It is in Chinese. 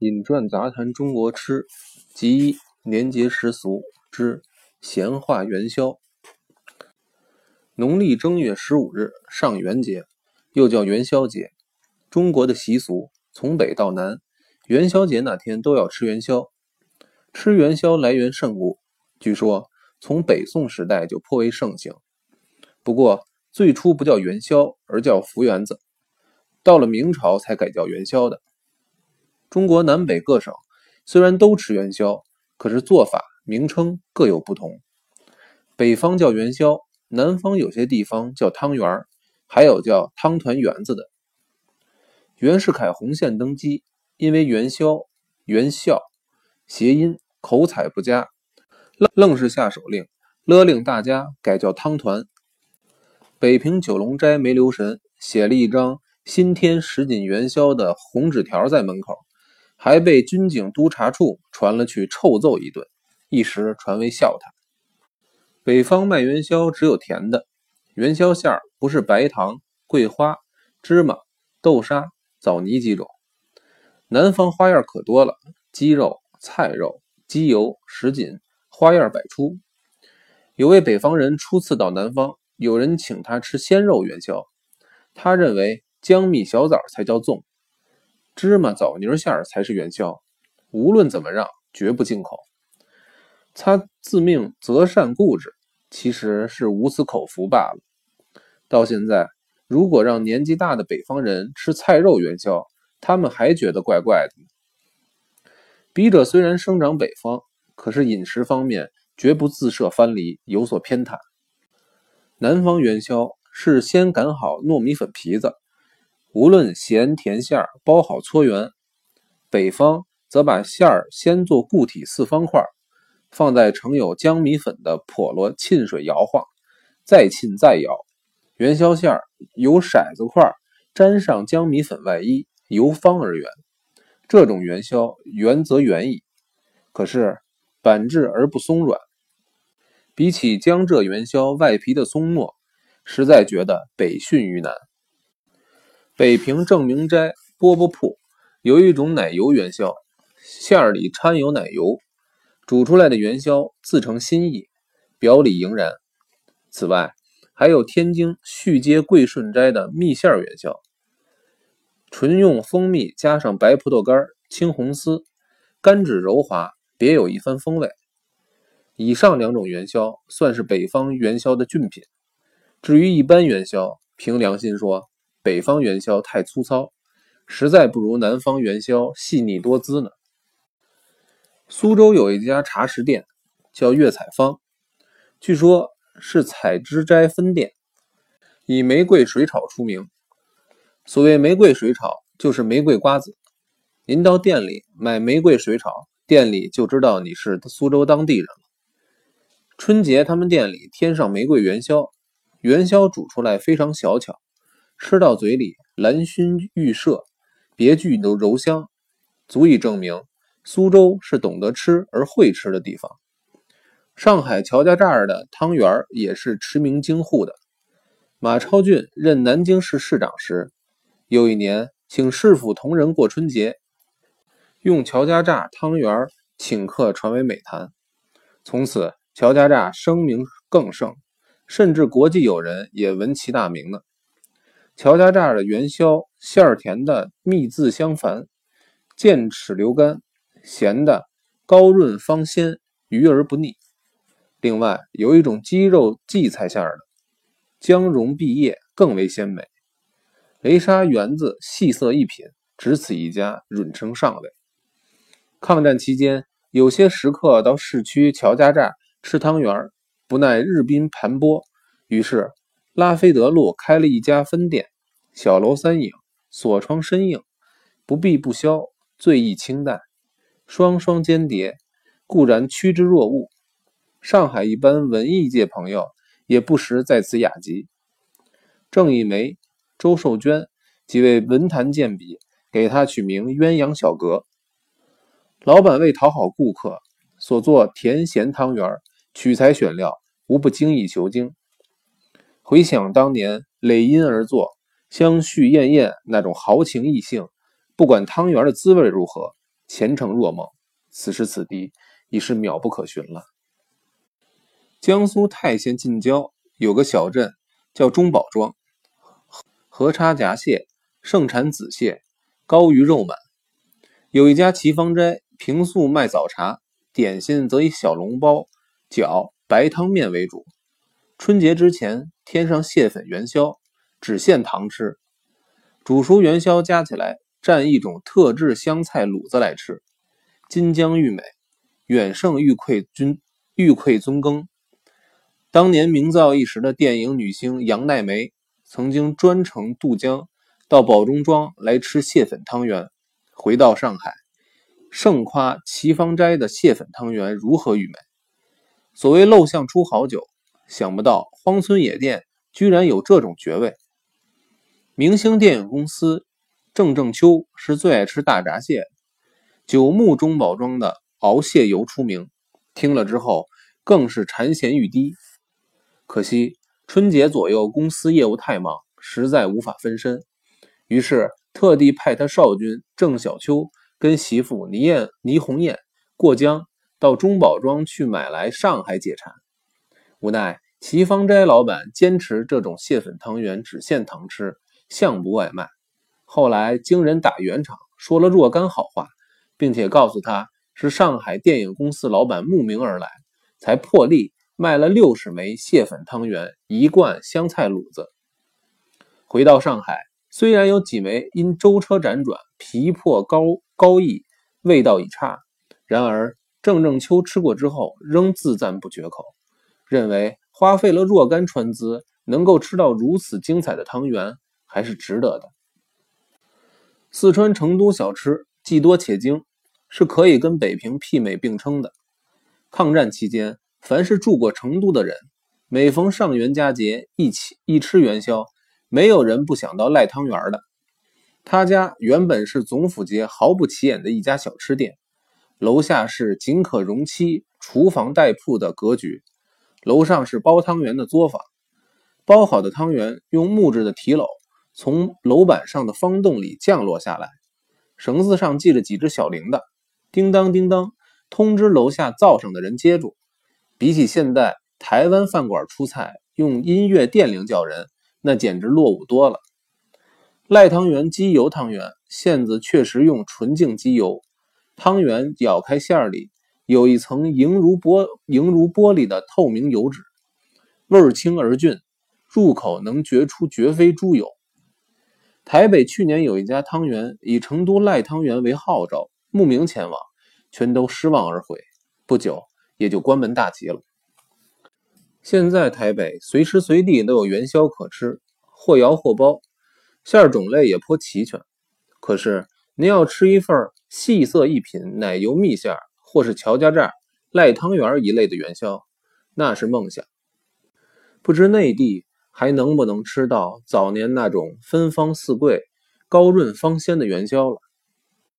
引传杂谈中国吃及年节时俗之闲话元宵。农历正月十五日上元节，又叫元宵节。中国的习俗从北到南，元宵节那天都要吃元宵。吃元宵来源甚古，据说从北宋时代就颇为盛行。不过最初不叫元宵，而叫福圆子，到了明朝才改叫元宵的。中国南北各省虽然都吃元宵，可是做法、名称各有不同。北方叫元宵，南方有些地方叫汤圆儿还有叫汤团圆子的。袁世凯红线登基，因为元宵、元宵谐音口彩不佳，愣愣是下手令，勒令大家改叫汤团。北平九龙斋没留神，写了一张新添十锦元宵的红纸条在门口。还被军警督察处传了去臭揍一顿，一时传为笑谈。北方卖元宵只有甜的，元宵馅儿不是白糖、桂花、芝麻、豆沙、枣泥几种。南方花样可多了，鸡肉、菜肉、鸡油、什锦，花样百出。有位北方人初次到南方，有人请他吃鲜肉元宵，他认为江蜜小枣才叫粽。芝麻枣泥馅儿才是元宵，无论怎么让，绝不进口。他自命择善固执，其实是无此口福罢了。到现在，如果让年纪大的北方人吃菜肉元宵，他们还觉得怪怪的。笔者虽然生长北方，可是饮食方面绝不自设藩篱，有所偏袒。南方元宵是先擀好糯米粉皮子。无论咸甜馅儿包好搓圆，北方则把馅儿先做固体四方块，放在盛有江米粉的笸箩浸水摇晃，再浸再摇。元宵馅儿由骰子块沾上江米粉外衣，由方而圆。这种元宵圆则圆矣，可是板质而不松软。比起江浙元宵外皮的松糯，实在觉得北逊于南。北平正明斋饽饽铺有一种奶油元宵，馅儿里掺有奶油，煮出来的元宵自成心意，表里盈然。此外，还有天津续街贵顺斋的蜜馅元宵，纯用蜂蜜加上白葡萄干、青红丝，干质柔滑，别有一番风味。以上两种元宵算是北方元宵的俊品。至于一般元宵，凭良心说。北方元宵太粗糙，实在不如南方元宵细腻多姿呢。苏州有一家茶食店，叫月彩坊，据说是采芝斋分店，以玫瑰水炒出名。所谓玫瑰水炒，就是玫瑰瓜子。您到店里买玫瑰水炒，店里就知道你是苏州当地人了。春节他们店里添上玫瑰元宵，元宵煮出来非常小巧。吃到嘴里，兰熏玉麝，别具柔柔香，足以证明苏州是懂得吃而会吃的地方。上海乔家寨的汤圆也是驰名京沪的。马超俊任南京市市长时，有一年请市府同仁过春节，用乔家寨汤圆请客，传为美谈。从此，乔家寨声名更盛，甚至国际友人也闻其大名呢。乔家寨的元宵馅儿甜的蜜字香繁，剑齿流甘；咸的高润芳鲜，鱼而不腻。另外有一种鸡肉荠菜馅儿的，姜蓉碧叶，更为鲜美。雷沙园子细色一品，只此一家，润称上位。抗战期间，有些食客到市区乔家寨吃汤圆，不耐日宾盘剥，于是。拉菲德路开了一家分店，小楼三影，锁窗深映，不闭不消，最意清淡，双双间谍，固然趋之若鹜。上海一般文艺界朋友也不时在此雅集。郑一梅、周寿娟几位文坛健笔，给他取名鸳鸯小阁。老板为讨好顾客，所做甜咸汤圆，取材选料无不精益求精。回想当年累音而坐，相续艳艳那种豪情逸兴，不管汤圆的滋味如何，前程若梦。此时此地已是渺不可寻了。江苏泰县近郊有个小镇叫中宝庄，河叉夹蟹，盛产子蟹，膏鱼肉满。有一家齐芳斋，平素卖早茶，点心则以小笼包、饺、白汤面为主。春节之前添上蟹粉元宵，只限糖吃。煮熟元宵加起来，蘸一种特制香菜卤子来吃。金江玉美，远胜玉愧君玉愧尊羹。当年名噪一时的电影女星杨奈梅，曾经专程渡江到宝中庄来吃蟹粉汤圆。回到上海，盛夸齐芳斋的蟹粉汤圆如何玉美。所谓陋巷出好酒，想不到荒村野店居然有这种绝味。明星电影公司郑正秋是最爱吃大闸蟹。九牧中宝庄的熬蟹油出名，听了之后更是馋涎欲滴。可惜春节左右公司业务太忙，实在无法分身，于是特地派他少君郑小秋跟媳妇倪艳倪红艳过江到中宝庄去买来上海解馋。无奈齐方斋老板坚持这种蟹粉汤圆只限堂吃，向不外卖。后来经人打圆场，说了若干好话。并且告诉他是上海电影公司老板慕名而来，才破例卖了六十枚蟹粉汤圆，一罐香菜卤子。回到上海，虽然有几枚因舟车辗转皮破膏膏溢，味道已差，然而郑正秋吃过之后仍自赞不绝口，认为花费了若干川资，能够吃到如此精彩的汤圆，还是值得的。四川成都小吃既多且精。是可以跟北平媲美并称的。抗战期间，凡是住过成都的人，每逢上元佳节，一起一吃元宵，没有人不想到赖汤圆的。他家原本是总府街毫不起眼的一家小吃店，楼下是仅可容七厨房带铺的格局，楼上是包汤圆的作坊。包好的汤圆用木质的提篓从楼板上的方洞里降落下来，绳子上系着几只小铃铛。叮当叮当，通知楼下灶上的人接住。比起现在台湾饭馆出菜用音乐电铃叫人，那简直落伍多了。赖汤圆鸡油汤圆馅子确实用纯净鸡油，汤圆咬开馅儿里有一层莹如玻莹如玻璃的透明油脂，味儿轻而俊，入口能觉出绝非猪油。台北去年有一家汤圆以成都赖汤圆为号召。慕名前往，全都失望而回，不久也就关门大吉了。现在台北随时随地都有元宵可吃，或摇或包，馅儿种类也颇齐全。可是您要吃一份细色一品奶油蜜馅儿，或是乔家寨赖汤圆一类的元宵，那是梦想。不知内地还能不能吃到早年那种芬芳似桂、高润芳鲜的元宵了。